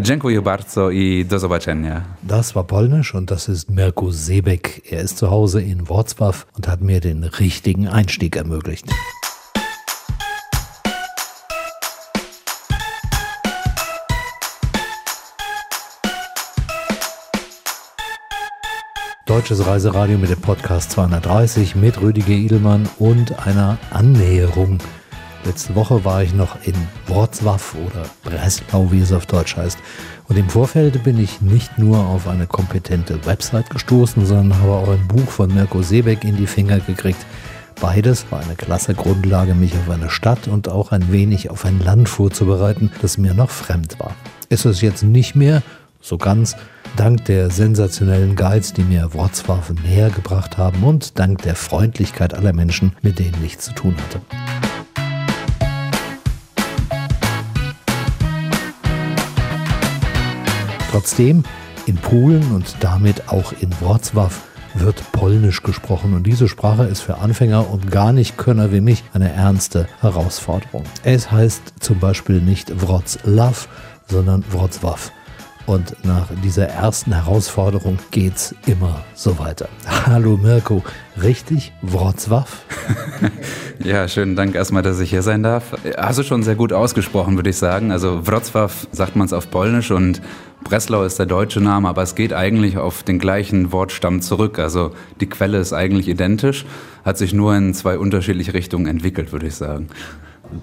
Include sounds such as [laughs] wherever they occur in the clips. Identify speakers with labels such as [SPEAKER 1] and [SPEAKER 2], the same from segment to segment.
[SPEAKER 1] Dziękuję bardzo i do zobaczenia.
[SPEAKER 2] Das war Polnisch und das ist Mirko Sebeck. Er ist zu Hause in Wrocław und hat mir den richtigen Einstieg ermöglicht. Deutsches Reiseradio mit dem Podcast 230 mit Rüdiger Edelmann und einer Annäherung. Letzte Woche war ich noch in Wrocław oder Breslau, wie es auf Deutsch heißt. Und im Vorfeld bin ich nicht nur auf eine kompetente Website gestoßen, sondern habe auch ein Buch von Mirko Seebeck in die Finger gekriegt. Beides war eine klasse Grundlage, mich auf eine Stadt und auch ein wenig auf ein Land vorzubereiten, das mir noch fremd war. Ist es jetzt nicht mehr so ganz, dank der sensationellen Guides, die mir Wrocław näher gebracht haben und dank der Freundlichkeit aller Menschen, mit denen ich zu tun hatte. Trotzdem, in Polen und damit auch in Wrocław wird Polnisch gesprochen und diese Sprache ist für Anfänger und gar nicht Könner wie mich eine ernste Herausforderung. Es heißt zum Beispiel nicht Wrocław, sondern Wrocław. Und nach dieser ersten Herausforderung geht's immer so weiter. [laughs] Hallo Mirko, richtig Wrocław? [laughs]
[SPEAKER 1] ja, schönen Dank erstmal, dass ich hier sein darf. Hast du schon sehr gut ausgesprochen, würde ich sagen. Also Wrocław sagt man es auf Polnisch und Breslau ist der deutsche Name, aber es geht eigentlich auf den gleichen Wortstamm zurück. Also die Quelle ist eigentlich identisch, hat sich nur in zwei unterschiedliche Richtungen entwickelt, würde ich sagen.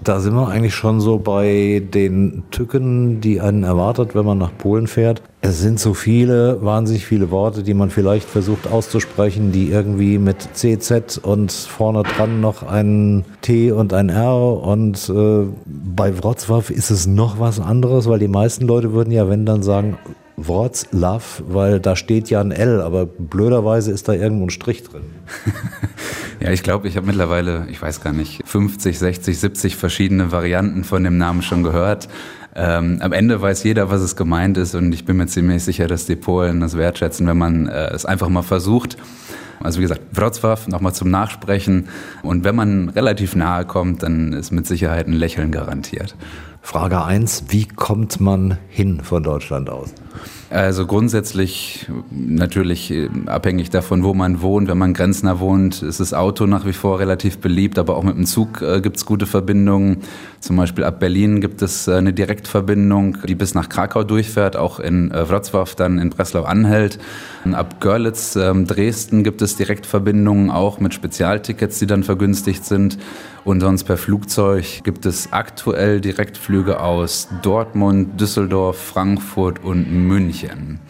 [SPEAKER 2] Da sind wir eigentlich schon so bei den Tücken, die einen erwartet, wenn man nach Polen fährt. Es sind so viele, wahnsinnig viele Worte, die man vielleicht versucht auszusprechen, die irgendwie mit CZ und vorne dran noch ein T und ein R. Und äh, bei Wrocław ist es noch was anderes, weil die meisten Leute würden ja, wenn dann sagen, Wrocław, weil da steht ja ein L, aber blöderweise ist da irgendwo ein Strich drin. [laughs]
[SPEAKER 1] ja, ich glaube, ich habe mittlerweile, ich weiß gar nicht, 50, 60, 70 verschiedene Varianten von dem Namen schon gehört. Ähm, am Ende weiß jeder, was es gemeint ist und ich bin mir ziemlich sicher, dass die Polen das wertschätzen, wenn man äh, es einfach mal versucht. Also wie gesagt, Wrocław nochmal zum Nachsprechen und wenn man relativ nahe kommt, dann ist mit Sicherheit ein Lächeln garantiert.
[SPEAKER 2] Frage 1, wie kommt man hin von Deutschland aus?
[SPEAKER 1] Also grundsätzlich natürlich äh, abhängig davon, wo man wohnt. Wenn man grenznah wohnt, ist das Auto nach wie vor relativ beliebt, aber auch mit dem Zug äh, gibt es gute Verbindungen. Zum Beispiel ab Berlin gibt es äh, eine Direktverbindung, die bis nach Krakau durchfährt, auch in äh, Wrocław, dann in Breslau anhält. Ab Görlitz, ähm, Dresden gibt es Direktverbindungen, auch mit Spezialtickets, die dann vergünstigt sind. Und sonst per Flugzeug gibt es aktuell Direktflüge aus Dortmund, Düsseldorf, Frankfurt und München.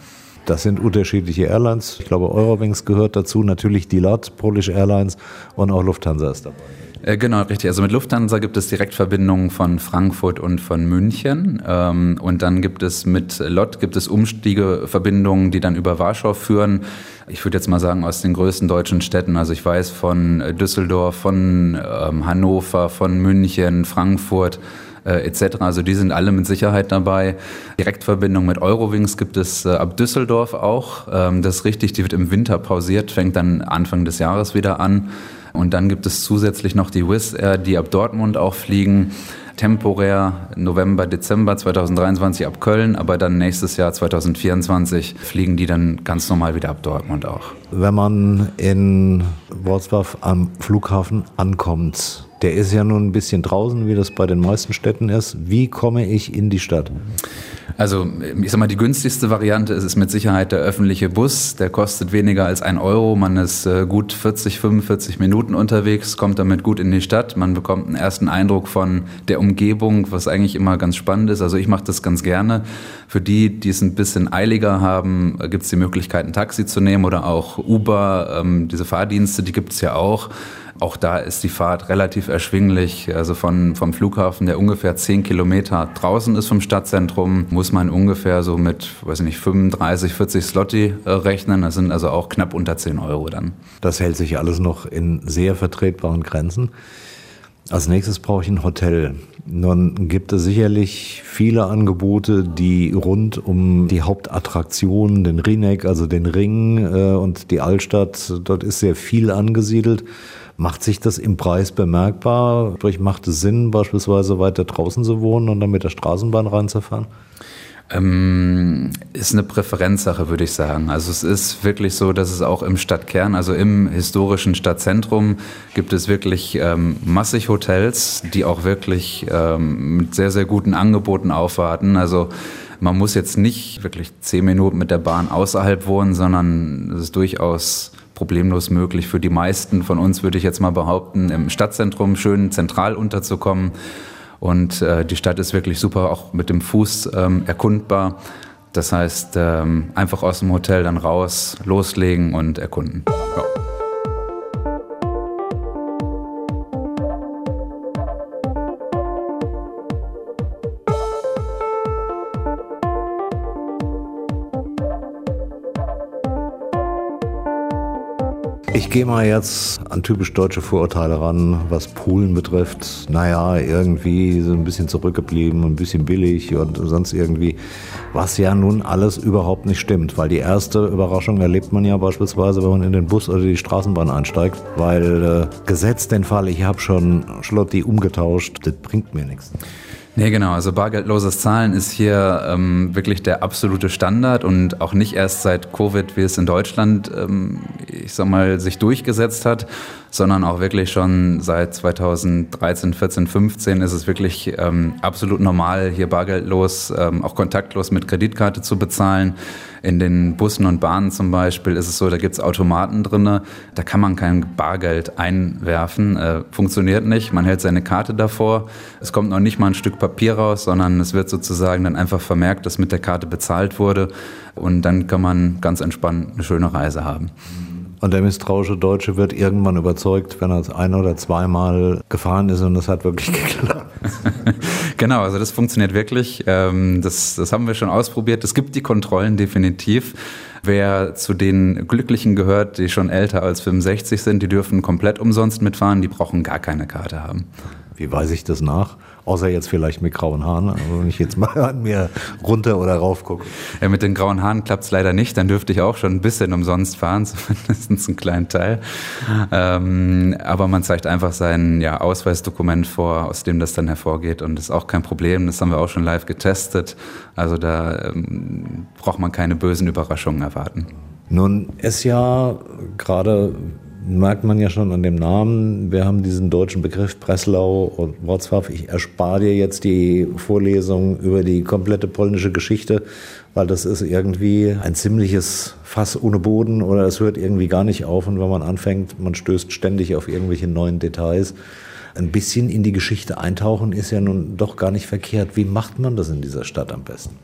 [SPEAKER 2] Das sind unterschiedliche Airlines. Ich glaube, Eurowings gehört dazu, natürlich die LOT, Polish Airlines und auch Lufthansa ist dabei.
[SPEAKER 1] Äh, genau, richtig. Also mit Lufthansa gibt es Direktverbindungen von Frankfurt und von München. Ähm, und dann gibt es mit LOT gibt es Umstiegeverbindungen, die dann über Warschau führen. Ich würde jetzt mal sagen, aus den größten deutschen Städten. Also ich weiß von äh, Düsseldorf, von ähm, Hannover, von München, Frankfurt äh, etc. Also die sind alle mit Sicherheit dabei. Direktverbindung mit Eurowings gibt es äh, ab Düsseldorf auch. Ähm, das ist richtig, die wird im Winter pausiert, fängt dann Anfang des Jahres wieder an. Und dann gibt es zusätzlich noch die Wizz Air, die ab Dortmund auch fliegen. Temporär November, Dezember 2023 ab Köln, aber dann nächstes Jahr 2024 fliegen die dann ganz normal wieder ab Dortmund auch.
[SPEAKER 2] Wenn man in Wrocław am Flughafen ankommt, der ist ja nun ein bisschen draußen, wie das bei den meisten Städten ist. Wie komme ich in die Stadt?
[SPEAKER 1] Also ich sag mal, die günstigste Variante ist, ist mit Sicherheit der öffentliche Bus. Der kostet weniger als ein Euro. Man ist äh, gut 40, 45 Minuten unterwegs, kommt damit gut in die Stadt. Man bekommt einen ersten Eindruck von der Umgebung, was eigentlich immer ganz spannend ist. Also ich mache das ganz gerne. Für die, die es ein bisschen eiliger haben, gibt es die Möglichkeit, ein Taxi zu nehmen oder auch Uber. Ähm, diese Fahrdienste, die gibt es ja auch. Auch da ist die Fahrt relativ erschwinglich. Also von, vom Flughafen, der ungefähr 10 Kilometer draußen ist vom Stadtzentrum, muss man ungefähr so mit, weiß ich nicht, 35, 40 Slotti rechnen. Das sind also auch knapp unter 10 Euro dann.
[SPEAKER 2] Das hält sich alles noch in sehr vertretbaren Grenzen. Als nächstes brauche ich ein Hotel. Nun gibt es sicherlich viele Angebote, die rund um die Hauptattraktion, den Rinek, also den Ring äh, und die Altstadt, dort ist sehr viel angesiedelt. Macht sich das im Preis bemerkbar? Sprich, macht es Sinn, beispielsweise weiter draußen zu wohnen und dann mit der Straßenbahn reinzufahren?
[SPEAKER 1] Ähm, ist eine Präferenzsache, würde ich sagen. Also es ist wirklich so, dass es auch im Stadtkern, also im historischen Stadtzentrum, gibt es wirklich ähm, massig Hotels, die auch wirklich ähm, mit sehr, sehr guten Angeboten aufwarten. Also man muss jetzt nicht wirklich zehn Minuten mit der Bahn außerhalb wohnen, sondern es ist durchaus problemlos möglich für die meisten von uns, würde ich jetzt mal behaupten, im Stadtzentrum schön zentral unterzukommen. Und äh, die Stadt ist wirklich super, auch mit dem Fuß ähm, erkundbar. Das heißt, ähm, einfach aus dem Hotel dann raus, loslegen und erkunden. Ja.
[SPEAKER 2] Ich gehe mal jetzt an typisch deutsche Vorurteile ran, was Polen betrifft. Naja, irgendwie so ein bisschen zurückgeblieben, ein bisschen billig und sonst irgendwie. Was ja nun alles überhaupt nicht stimmt, weil die erste Überraschung erlebt man ja beispielsweise, wenn man in den Bus oder die Straßenbahn einsteigt, weil äh, gesetzt den Fall, ich habe schon Schlotti umgetauscht, das bringt mir nichts.
[SPEAKER 1] Nee, genau. Also bargeldloses Zahlen ist hier ähm, wirklich der absolute Standard und auch nicht erst seit Covid, wie es in Deutschland, ähm, ich sag mal, sich durchgesetzt hat, sondern auch wirklich schon seit 2013, 14, 15 ist es wirklich ähm, absolut normal, hier bargeldlos, ähm, auch kontaktlos mit Kreditkarte zu bezahlen. In den Bussen und Bahnen zum Beispiel ist es so, da gibt es Automaten drin, da kann man kein Bargeld einwerfen. Äh, funktioniert nicht. Man hält seine Karte davor. Es kommt noch nicht mal ein Stück Papier raus, sondern es wird sozusagen dann einfach vermerkt, dass mit der Karte bezahlt wurde. Und dann kann man ganz entspannt eine schöne Reise haben.
[SPEAKER 2] Und der misstrauische Deutsche wird irgendwann überzeugt, wenn er es ein- oder zweimal gefahren ist und es hat wirklich [laughs] geklappt. [laughs]
[SPEAKER 1] genau, also das funktioniert wirklich. Ähm, das, das haben wir schon ausprobiert. Es gibt die Kontrollen definitiv. Wer zu den Glücklichen gehört, die schon älter als 65 sind, die dürfen komplett umsonst mitfahren, die brauchen gar keine Karte haben.
[SPEAKER 2] Wie weise ich das nach? Außer jetzt vielleicht mit grauen Haaren, also wenn ich jetzt mal an mir runter oder rauf gucke.
[SPEAKER 1] Ja, mit den grauen Haaren klappt es leider nicht. Dann dürfte ich auch schon ein bisschen umsonst fahren, [laughs] zumindest einen kleinen Teil. Ähm, aber man zeigt einfach sein ja, Ausweisdokument vor, aus dem das dann hervorgeht. Und das ist auch kein Problem. Das haben wir auch schon live getestet. Also da ähm, braucht man keine bösen Überraschungen erwarten.
[SPEAKER 2] Nun ist ja gerade merkt man ja schon an dem Namen. Wir haben diesen deutschen Begriff Breslau und Wrocław. Ich erspare dir jetzt die Vorlesung über die komplette polnische Geschichte, weil das ist irgendwie ein ziemliches Fass ohne Boden oder es hört irgendwie gar nicht auf. Und wenn man anfängt, man stößt ständig auf irgendwelche neuen Details. Ein bisschen in die Geschichte eintauchen ist ja nun doch gar nicht verkehrt. Wie macht man das in dieser Stadt am besten?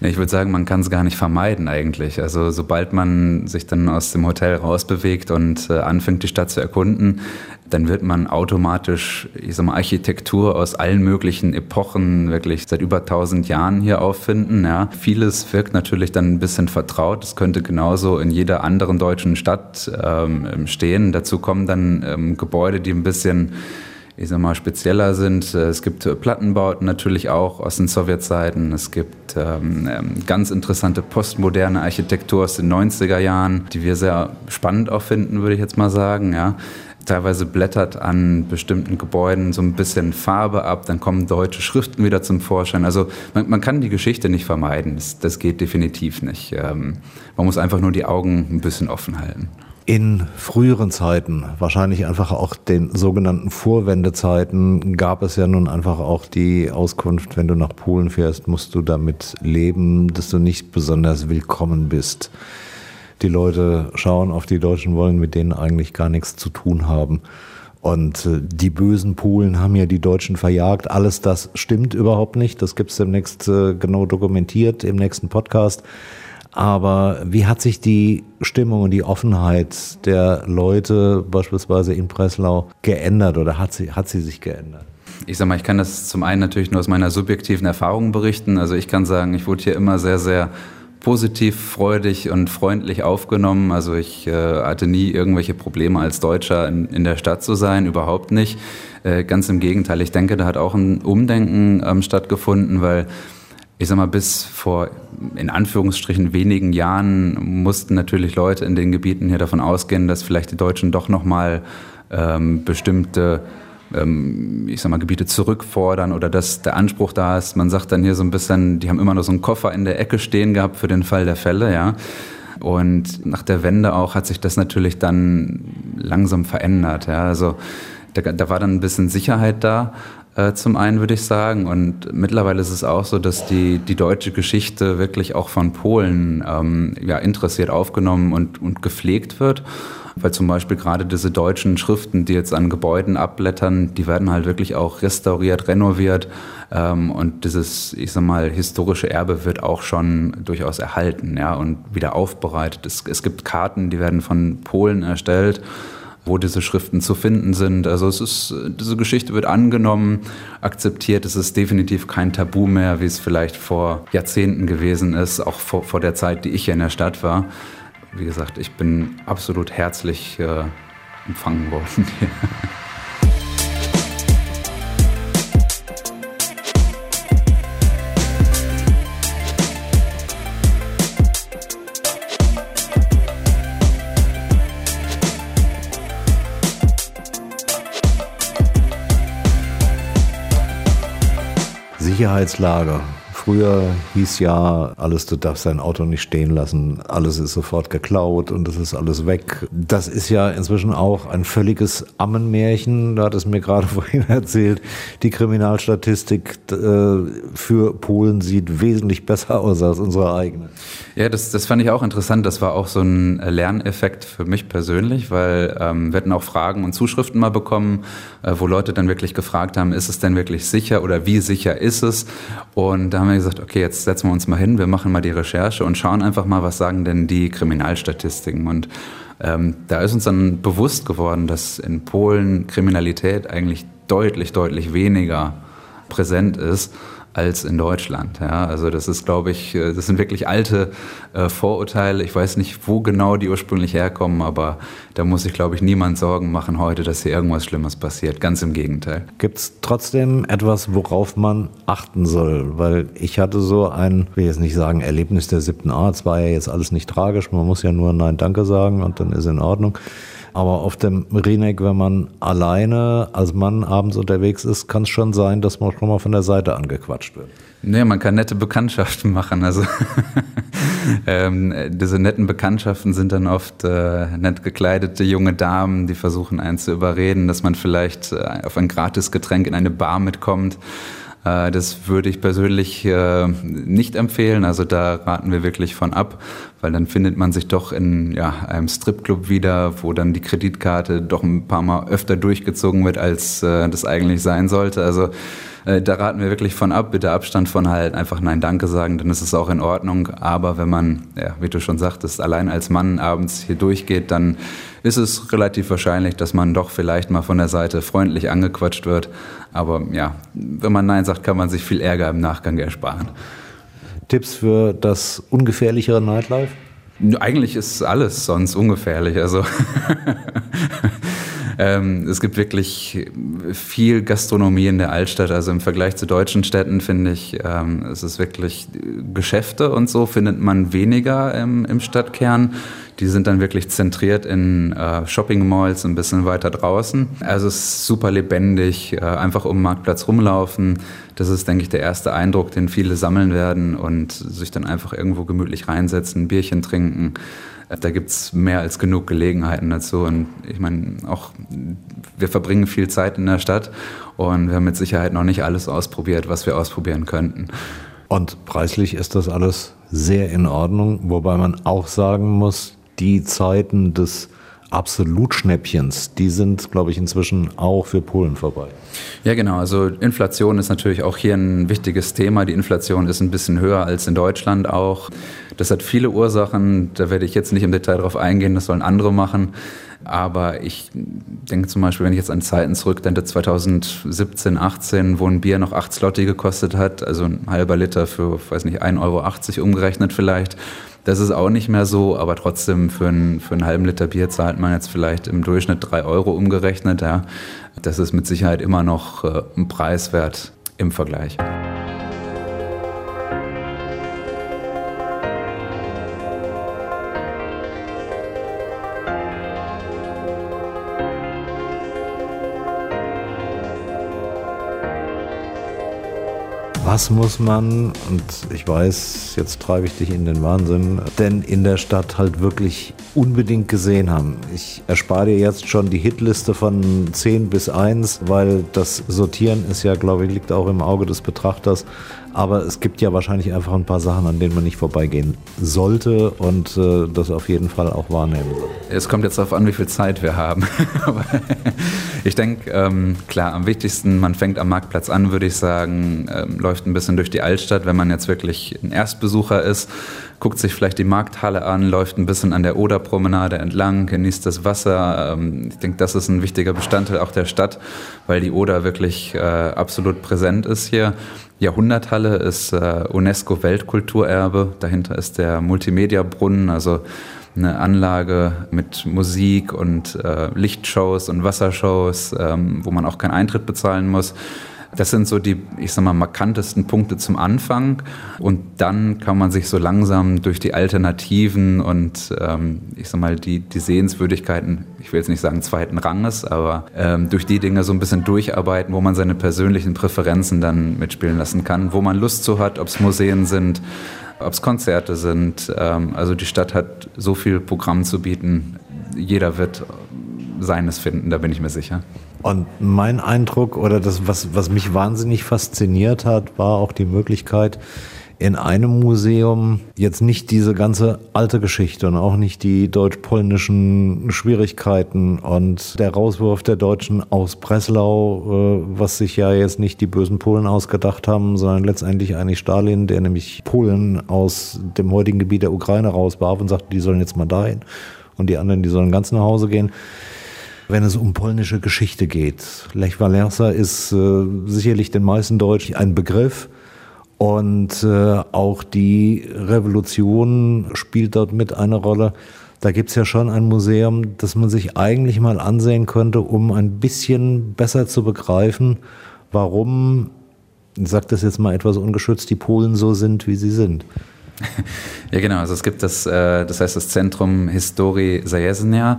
[SPEAKER 1] Ich würde sagen, man kann es gar nicht vermeiden eigentlich. Also sobald man sich dann aus dem Hotel rausbewegt und äh, anfängt, die Stadt zu erkunden, dann wird man automatisch, ich sag mal, Architektur aus allen möglichen Epochen wirklich seit über 1000 Jahren hier auffinden. Ja. Vieles wirkt natürlich dann ein bisschen vertraut. Das könnte genauso in jeder anderen deutschen Stadt ähm, stehen. Dazu kommen dann ähm, Gebäude, die ein bisschen ich sag mal, spezieller sind. Es gibt Plattenbauten natürlich auch aus den Sowjetzeiten. Es gibt ähm, ähm ganz interessante postmoderne Architektur aus den 90er Jahren, die wir sehr spannend auch finden, würde ich jetzt mal sagen. Ja. Teilweise blättert an bestimmten Gebäuden so ein bisschen Farbe ab, dann kommen deutsche Schriften wieder zum Vorschein. Also man, man kann die Geschichte nicht vermeiden. Das, das geht definitiv nicht. Ähm, man muss einfach nur die Augen ein bisschen offen halten
[SPEAKER 2] in früheren Zeiten, wahrscheinlich einfach auch den sogenannten Vorwendezeiten, gab es ja nun einfach auch die Auskunft, wenn du nach Polen fährst, musst du damit leben, dass du nicht besonders willkommen bist. Die Leute schauen auf die Deutschen, wollen mit denen eigentlich gar nichts zu tun haben. Und äh, die bösen Polen haben ja die Deutschen verjagt. Alles das stimmt überhaupt nicht. Das gibt es demnächst äh, genau dokumentiert im nächsten Podcast. Aber wie hat sich die Stimmung und die Offenheit der Leute beispielsweise in Breslau geändert oder hat sie, hat sie sich geändert?
[SPEAKER 1] Ich sag mal, ich kann das zum einen natürlich nur aus meiner subjektiven Erfahrung berichten. Also ich kann sagen, ich wurde hier immer sehr, sehr positiv, freudig und freundlich aufgenommen. Also ich äh, hatte nie irgendwelche Probleme als Deutscher in, in der Stadt zu sein, überhaupt nicht. Äh, ganz im Gegenteil, ich denke, da hat auch ein Umdenken ähm, stattgefunden, weil ich sag mal, bis vor in Anführungsstrichen wenigen Jahren mussten natürlich Leute in den Gebieten hier davon ausgehen, dass vielleicht die Deutschen doch nochmal ähm, bestimmte ähm, ich sag mal, Gebiete zurückfordern oder dass der Anspruch da ist. Man sagt dann hier so ein bisschen, die haben immer noch so einen Koffer in der Ecke stehen gehabt für den Fall der Fälle, ja. Und nach der Wende auch hat sich das natürlich dann langsam verändert, ja. Also da, da war dann ein bisschen Sicherheit da äh, zum einen würde ich sagen. Und mittlerweile ist es auch so, dass die, die deutsche Geschichte wirklich auch von Polen ähm, ja, interessiert aufgenommen und, und gepflegt wird. Weil zum Beispiel gerade diese deutschen Schriften, die jetzt an Gebäuden abblättern, die werden halt wirklich auch restauriert, renoviert. Ähm, und dieses, ich sag mal, historische Erbe wird auch schon durchaus erhalten ja, und wieder aufbereitet. Es, es gibt Karten, die werden von Polen erstellt wo diese Schriften zu finden sind. Also es ist, diese Geschichte wird angenommen, akzeptiert. Es ist definitiv kein Tabu mehr, wie es vielleicht vor Jahrzehnten gewesen ist, auch vor, vor der Zeit, die ich hier in der Stadt war wie gesagt, ich bin absolut herzlich äh, empfangen worden. [laughs]
[SPEAKER 2] Sicherheitslager Früher hieß ja, alles, du darfst dein Auto nicht stehen lassen, alles ist sofort geklaut und es ist alles weg. Das ist ja inzwischen auch ein völliges Ammenmärchen. Du hattest mir gerade [laughs] vorhin erzählt, die Kriminalstatistik äh, für Polen sieht wesentlich besser aus als unsere eigene.
[SPEAKER 1] Ja, das, das fand ich auch interessant. Das war auch so ein Lerneffekt für mich persönlich, weil ähm, wir hatten auch Fragen und Zuschriften mal bekommen, äh, wo Leute dann wirklich gefragt haben, ist es denn wirklich sicher oder wie sicher ist es? Und da haben wir gesagt, okay, jetzt setzen wir uns mal hin, wir machen mal die Recherche und schauen einfach mal, was sagen denn die Kriminalstatistiken. Und ähm, da ist uns dann bewusst geworden, dass in Polen Kriminalität eigentlich deutlich, deutlich weniger präsent ist als in Deutschland. Ja, also das ist, glaube ich, äh, das sind wirklich alte äh, Vorurteile. Ich weiß nicht, wo genau die ursprünglich herkommen, aber da muss sich, glaube ich, niemand Sorgen machen heute, dass hier irgendwas Schlimmes passiert. Ganz im Gegenteil.
[SPEAKER 2] Gibt es trotzdem etwas, worauf man achten soll? Weil ich hatte so ein, will jetzt nicht sagen, Erlebnis der siebten Art. Es war ja jetzt alles nicht tragisch. Man muss ja nur Nein, Danke sagen und dann ist in Ordnung. Aber auf dem Rinek, wenn man alleine als Mann abends unterwegs ist, kann es schon sein, dass man schon mal von der Seite angequatscht wird.
[SPEAKER 1] Nee, man kann nette Bekanntschaften machen. Also [laughs] ähm, diese netten Bekanntschaften sind dann oft äh, nett gekleidete junge Damen, die versuchen einen zu überreden, dass man vielleicht äh, auf ein Gratisgetränk in eine Bar mitkommt. Äh, das würde ich persönlich äh, nicht empfehlen. Also da raten wir wirklich von ab, weil dann findet man sich doch in ja, einem Stripclub wieder, wo dann die Kreditkarte doch ein paar Mal öfter durchgezogen wird, als äh, das eigentlich sein sollte. Also da raten wir wirklich von ab, bitte Abstand von halten, einfach Nein, Danke sagen, dann ist es auch in Ordnung. Aber wenn man, ja, wie du schon sagtest, allein als Mann abends hier durchgeht, dann ist es relativ wahrscheinlich, dass man doch vielleicht mal von der Seite freundlich angequatscht wird. Aber ja, wenn man Nein sagt, kann man sich viel Ärger im Nachgang ersparen.
[SPEAKER 2] Tipps für das ungefährlichere Nightlife?
[SPEAKER 1] Eigentlich ist alles sonst ungefährlich. Also [laughs] Ähm, es gibt wirklich viel Gastronomie in der Altstadt. Also im Vergleich zu deutschen Städten finde ich, ähm, es ist wirklich Geschäfte und so findet man weniger im, im Stadtkern. Die sind dann wirklich zentriert in äh, Shopping Malls ein bisschen weiter draußen. Also es ist super lebendig, äh, einfach um den Marktplatz rumlaufen. Das ist, denke ich, der erste Eindruck, den viele sammeln werden und sich dann einfach irgendwo gemütlich reinsetzen, ein Bierchen trinken. Da gibt es mehr als genug Gelegenheiten dazu. Und ich meine, auch wir verbringen viel Zeit in der Stadt und wir haben mit Sicherheit noch nicht alles ausprobiert, was wir ausprobieren könnten.
[SPEAKER 2] Und preislich ist das alles sehr in Ordnung, wobei man auch sagen muss, die Zeiten des Absolutschnäppchens, die sind, glaube ich, inzwischen auch für Polen vorbei.
[SPEAKER 1] Ja, genau. Also Inflation ist natürlich auch hier ein wichtiges Thema. Die Inflation ist ein bisschen höher als in Deutschland auch. Das hat viele Ursachen. Da werde ich jetzt nicht im Detail darauf eingehen. Das sollen andere machen. Aber ich denke zum Beispiel, wenn ich jetzt an Zeiten zurückdenke, 2017, 18, wo ein Bier noch 8 Slotti gekostet hat, also ein halber Liter für, weiß nicht, 1,80 Euro umgerechnet vielleicht. Das ist auch nicht mehr so, aber trotzdem für, ein, für einen halben Liter Bier zahlt man jetzt vielleicht im Durchschnitt 3 Euro umgerechnet. Ja. Das ist mit Sicherheit immer noch äh, Preiswert im Vergleich.
[SPEAKER 2] Was muss man, und ich weiß, jetzt treibe ich dich in den Wahnsinn, denn in der Stadt halt wirklich unbedingt gesehen haben? Ich erspare dir jetzt schon die Hitliste von 10 bis 1, weil das Sortieren ist ja, glaube ich, liegt auch im Auge des Betrachters. Aber es gibt ja wahrscheinlich einfach ein paar Sachen, an denen man nicht vorbeigehen sollte und äh, das auf jeden Fall auch wahrnehmen soll.
[SPEAKER 1] Es kommt jetzt darauf an, wie viel Zeit wir haben. [laughs] ich denke, ähm, klar, am wichtigsten, man fängt am Marktplatz an, würde ich sagen, ähm, läuft ein bisschen durch die Altstadt, wenn man jetzt wirklich ein Erstbesucher ist guckt sich vielleicht die Markthalle an, läuft ein bisschen an der Oderpromenade entlang, genießt das Wasser. Ähm, ich denke, das ist ein wichtiger Bestandteil auch der Stadt, weil die Oder wirklich äh, absolut präsent ist hier. Jahrhunderthalle ist äh, UNESCO-Weltkulturerbe. Dahinter ist der Multimedia-Brunnen, also eine Anlage mit Musik und äh, Lichtshows und Wassershows, ähm, wo man auch keinen Eintritt bezahlen muss. Das sind so die, ich sag mal, markantesten Punkte zum Anfang. Und dann kann man sich so langsam durch die Alternativen und ähm, ich sag mal, die, die Sehenswürdigkeiten, ich will jetzt nicht sagen zweiten Ranges, aber ähm, durch die Dinge so ein bisschen durcharbeiten, wo man seine persönlichen Präferenzen dann mitspielen lassen kann, wo man Lust zu hat, ob es Museen sind, ob es Konzerte sind. Ähm, also die Stadt hat so viel Programm zu bieten. Jeder wird seines finden, da bin ich mir sicher.
[SPEAKER 2] Und mein Eindruck oder das, was, was mich wahnsinnig fasziniert hat, war auch die Möglichkeit, in einem Museum jetzt nicht diese ganze alte Geschichte und auch nicht die deutsch-polnischen Schwierigkeiten und der Rauswurf der Deutschen aus Breslau, äh, was sich ja jetzt nicht die bösen Polen ausgedacht haben, sondern letztendlich eigentlich Stalin, der nämlich Polen aus dem heutigen Gebiet der Ukraine rauswarf und sagte, die sollen jetzt mal dahin und die anderen, die sollen ganz nach Hause gehen wenn es um polnische Geschichte geht. Lech Walesa ist äh, sicherlich den meisten Deutschen ein Begriff. Und äh, auch die Revolution spielt dort mit eine Rolle. Da gibt's ja schon ein Museum, das man sich eigentlich mal ansehen könnte, um ein bisschen besser zu begreifen, warum, ich sage das jetzt mal etwas ungeschützt, die Polen so sind, wie sie sind. [laughs]
[SPEAKER 1] Ja, genau. Also es gibt das, äh, das heißt das Zentrum Historii Zajesnia.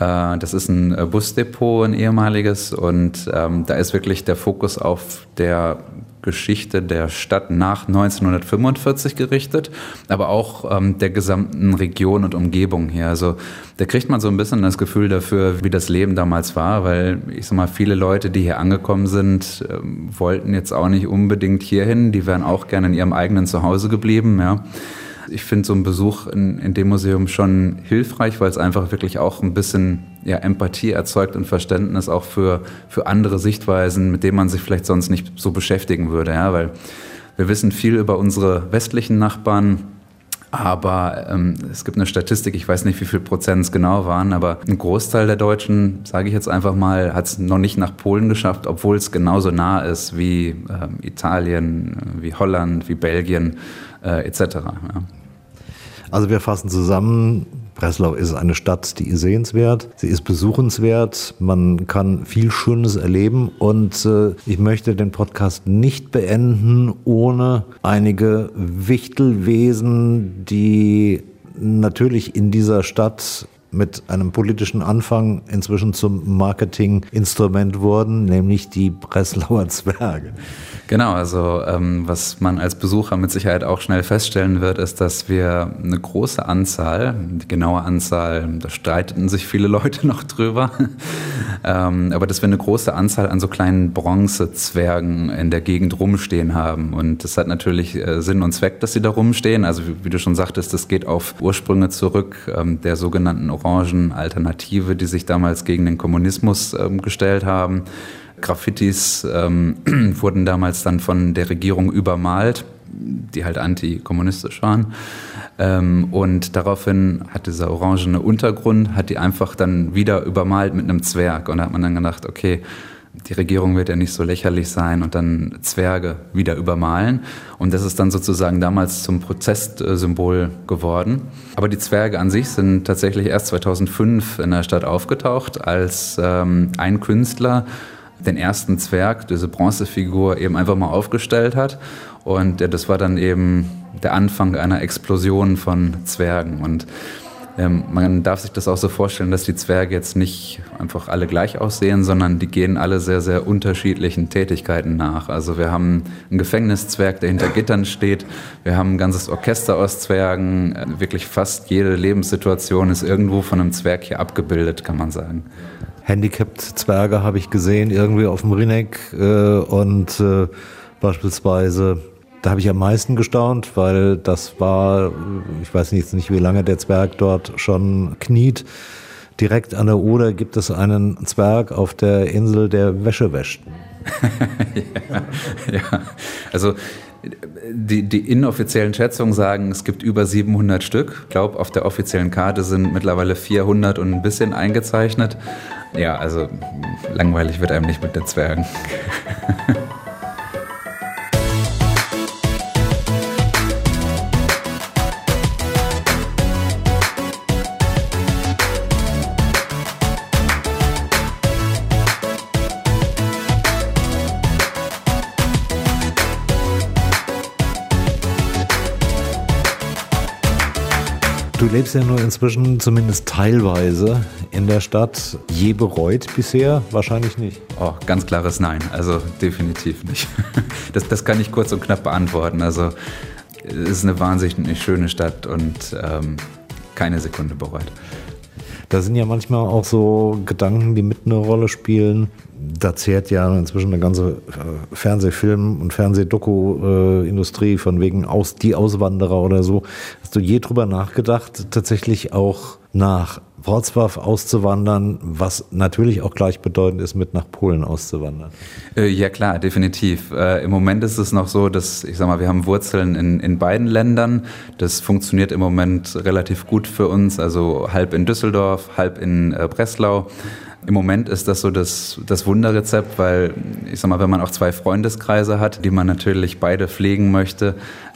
[SPEAKER 1] Äh, das ist ein äh, Busdepot, ein ehemaliges, und ähm, da ist wirklich der Fokus auf der Geschichte der Stadt nach 1945 gerichtet, aber auch ähm, der gesamten Region und Umgebung hier. Also da kriegt man so ein bisschen das Gefühl dafür, wie das Leben damals war, weil ich sag mal, viele Leute, die hier angekommen sind, ähm, wollten jetzt auch nicht unbedingt hierhin, die wären auch gerne in ihrem eigenen Zuhause geblieben, ja. Ich finde so einen Besuch in, in dem Museum schon hilfreich, weil es einfach wirklich auch ein bisschen ja, Empathie erzeugt und Verständnis auch für, für andere Sichtweisen, mit denen man sich vielleicht sonst nicht so beschäftigen würde. Ja? Weil wir wissen viel über unsere westlichen Nachbarn, aber ähm, es gibt eine Statistik, ich weiß nicht, wie viel Prozent es genau waren, aber ein Großteil der Deutschen, sage ich jetzt einfach mal, hat es noch nicht nach Polen geschafft, obwohl es genauso nah ist wie ähm, Italien, wie Holland, wie Belgien äh, etc. Ja.
[SPEAKER 2] Also wir fassen zusammen, Breslau ist eine Stadt, die ist sehenswert, sie ist besuchenswert, man kann viel Schönes erleben und äh, ich möchte den Podcast nicht beenden ohne einige Wichtelwesen, die natürlich in dieser Stadt mit einem politischen Anfang inzwischen zum Marketinginstrument wurden, nämlich die Breslauer Zwerge.
[SPEAKER 1] Genau, also ähm, was man als Besucher mit Sicherheit auch schnell feststellen wird, ist, dass wir eine große Anzahl, die genaue Anzahl, da streiteten sich viele Leute noch drüber, [laughs] ähm, aber dass wir eine große Anzahl an so kleinen Bronzezwergen in der Gegend rumstehen haben. Und das hat natürlich äh, Sinn und Zweck, dass sie da rumstehen. Also wie, wie du schon sagtest, das geht auf Ursprünge zurück ähm, der sogenannten Orangen-Alternative, die sich damals gegen den Kommunismus ähm, gestellt haben. Graffitis ähm, [clears throat] wurden damals dann von der Regierung übermalt, die halt antikommunistisch waren. Ähm, und daraufhin hat dieser orangene Untergrund, hat die einfach dann wieder übermalt mit einem Zwerg. Und da hat man dann gedacht, okay, die Regierung wird ja nicht so lächerlich sein und dann Zwerge wieder übermalen. Und das ist dann sozusagen damals zum Protestsymbol geworden. Aber die Zwerge an sich sind tatsächlich erst 2005 in der Stadt aufgetaucht, als ähm, ein Künstler den ersten Zwerg, diese Bronzefigur, eben einfach mal aufgestellt hat. Und das war dann eben der Anfang einer Explosion von Zwergen. Und Ähm, man darf sich das auch so vorstellen, dass die Zwerge jetzt nicht einfach alle gleich aussehen, sondern die gehen alle sehr, sehr unterschiedlichen Tätigkeiten nach. Also wir haben einen Gefängniszwerg, der hinter Gittern steht. Wir haben ein ganzes Orchester aus Zwergen. Äh, wirklich fast jede Lebenssituation ist irgendwo von einem Zwerg hier abgebildet, kann man sagen.
[SPEAKER 2] Handicapped-Zwerge habe ich gesehen, irgendwie auf dem Rinneck äh, und äh, beispielsweise da habe ich am meisten gestaunt, weil das war, ich weiß jetzt nicht, wie lange der Zwerg dort schon kniet. Direkt an der Oder gibt es einen Zwerg auf der Insel, der Wäsche wäscht. [laughs]
[SPEAKER 1] ja, ja, also die, die inoffiziellen Schätzungen sagen, es gibt über 700 Stück. Ich glaube, auf der offiziellen Karte sind mittlerweile 400 und ein bisschen eingezeichnet. Ja, also langweilig wird einem nicht mit den Zwergen. [laughs]
[SPEAKER 2] Du lebst ja nur inzwischen zumindest teilweise in der Stadt. Je bereut bisher? Wahrscheinlich nicht.
[SPEAKER 1] Oh, ganz klares Nein. Also definitiv nicht. [laughs] Das, das kann ich kurz und knapp beantworten. Also es ist eine wahnsinnig schöne Stadt und ähm, keine Sekunde bereut.
[SPEAKER 2] Da sind ja manchmal auch so Gedanken, die mit eine Rolle spielen. Da zehrt ja inzwischen eine ganze äh, Fernsehfilm- und Fernsehdoku-Industrie von wegen aus die Auswanderer oder so. Hast du je drüber nachgedacht, tatsächlich auch nach Wrocław auszuwandern, was natürlich auch gleichbedeutend ist, mit nach Polen auszuwandern.
[SPEAKER 1] Äh, ja klar, definitiv. Äh, Im Moment ist es noch so, dass, ich sag mal, wir haben Wurzeln in, in beiden Ländern. Das funktioniert im Moment relativ gut für uns, also halb in Düsseldorf, halb in Breslau. Im Moment ist das so das, das Wunderrezept, weil ich sag mal, wenn man auch zwei Freundeskreise hat, die man natürlich beide pflegen möchte,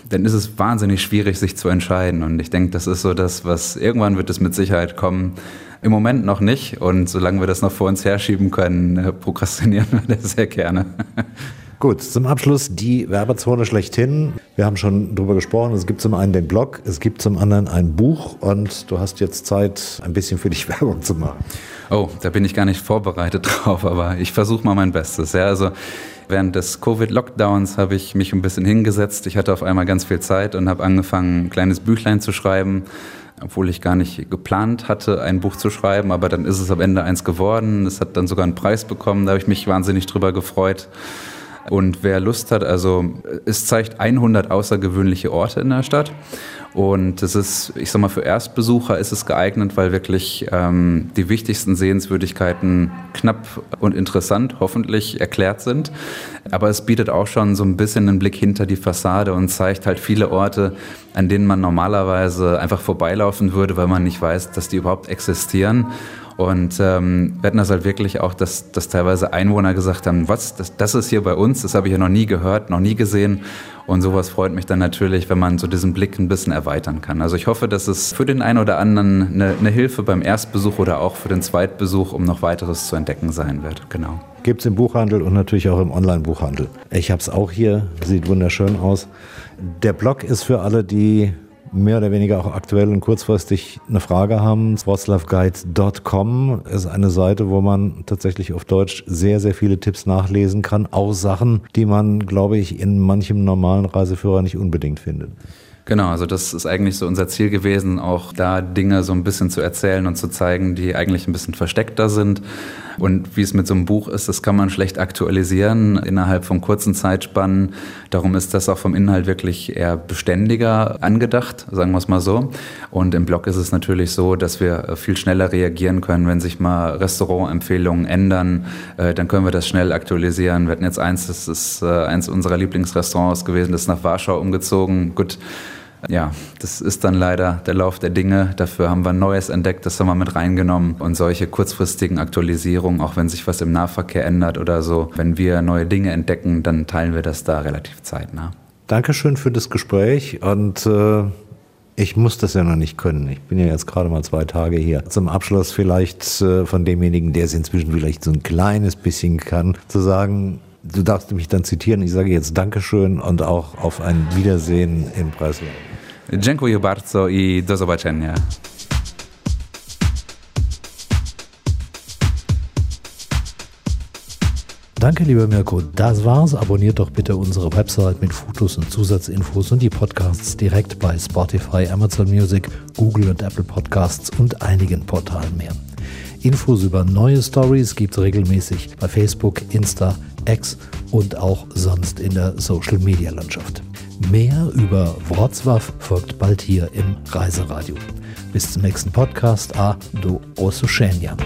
[SPEAKER 1] dann ist es wahnsinnig schwierig, sich zu entscheiden. Und ich denke, das ist so das, was irgendwann wird es mit Sicherheit kommen. Im Moment noch nicht. Und solange wir das noch vor uns herschieben können, äh, [laughs] prokrastinieren wir das sehr gerne. [laughs]
[SPEAKER 2] Gut, zum Abschluss die Werbezone schlechthin. Wir haben schon drüber gesprochen. Es gibt zum einen den Blog, es gibt zum anderen ein Buch und du hast jetzt Zeit, ein bisschen für dich [laughs] Werbung zu machen.
[SPEAKER 1] Oh, da bin ich gar nicht vorbereitet [laughs] drauf, aber ich versuche mal mein Bestes. Ja, also Während des Covid-Lockdowns habe ich mich ein bisschen hingesetzt. Ich hatte auf einmal ganz viel Zeit und habe angefangen, ein kleines Büchlein zu schreiben, obwohl ich gar nicht geplant hatte, ein Buch zu schreiben. Aber dann ist es am Ende eins geworden. Es hat dann sogar einen Preis bekommen. Da habe ich mich wahnsinnig drüber gefreut. Und wer Lust hat, also es zeigt 100 außergewöhnliche Orte in der Stadt. Und es ist, ich sag mal, für Erstbesucher ist es geeignet, weil wirklich ähm, die wichtigsten Sehenswürdigkeiten knapp und interessant hoffentlich erklärt sind. Aber es bietet auch schon so ein bisschen einen Blick hinter die Fassade und zeigt halt viele Orte, an denen man normalerweise einfach vorbeilaufen würde, weil man nicht weiß, dass die überhaupt existieren. Und ähm, wir hatten das halt wirklich auch, dass, dass teilweise Einwohner gesagt haben, was, das, das ist hier bei uns, das habe ich ja noch nie gehört, noch nie gesehen. Und sowas freut mich dann natürlich, wenn man so diesen Blick ein bisschen erweitern kann. Also ich hoffe, dass es für den einen oder anderen eine, eine Hilfe beim Erstbesuch oder auch für den Zweitbesuch, um noch weiteres zu entdecken sein wird. Genau.
[SPEAKER 2] Gibt es im Buchhandel und natürlich auch im Online-Buchhandel. Ich habe es auch hier, sieht wunderschön aus. Der Blog ist für alle, die mehr oder weniger auch aktuell und kurzfristig eine Frage haben. Sportsloveguide.com ist eine Seite, wo man tatsächlich auf Deutsch sehr, sehr viele Tipps nachlesen kann. Auch Sachen, die man, glaube ich, in manchem normalen Reiseführer nicht unbedingt findet.
[SPEAKER 1] Genau, also das ist eigentlich so unser Ziel gewesen, auch da Dinge so ein bisschen zu erzählen und zu zeigen, die eigentlich ein bisschen versteckter sind. Und wie es mit so einem Buch ist, das kann man schlecht aktualisieren innerhalb von kurzen Zeitspannen. Darum ist das auch vom Inhalt wirklich eher beständiger angedacht, sagen wir es mal so. Und im Blog ist es natürlich so, dass wir viel schneller reagieren können, wenn sich mal Restaurantempfehlungen ändern. Äh, dann können wir das schnell aktualisieren. Wir hatten jetzt eins, das ist äh, eins unserer Lieblingsrestaurants gewesen, das ist nach Warschau umgezogen. Gut, ja, das ist dann leider der Lauf der Dinge. Dafür haben wir Neues entdeckt, das haben wir mit reingenommen. Und solche kurzfristigen Aktualisierungen, auch wenn sich was im Nahverkehr ändert oder so, wenn wir neue Dinge entdecken, dann teilen wir das da relativ zeitnah.
[SPEAKER 2] Dankeschön für das Gespräch und äh, ich muss das ja noch nicht können. Ich bin ja jetzt gerade mal zwei Tage hier. Zum Abschluss vielleicht äh, von demjenigen, der es inzwischen vielleicht so ein kleines bisschen kann, zu sagen, du darfst mich dann zitieren. Ich sage jetzt Dankeschön und auch auf ein Wiedersehen in Breslau.
[SPEAKER 1] Dziękuję bardzo i do zobaczenia.
[SPEAKER 2] Danke, lieber Mirko. Das war's. Abonniert doch bitte unsere Website mit Fotos und Zusatzinfos und die Podcasts direkt bei Spotify, Amazon Music, Google und Apple Podcasts und einigen Portalen mehr. Infos über neue Stories gibt's regelmäßig bei Facebook, Insta, X und auch sonst in der Social Media Landschaft. Mehr über Wrocław folgt bald hier im Reiseradio. Bis zum nächsten Podcast. A do Osuschenja.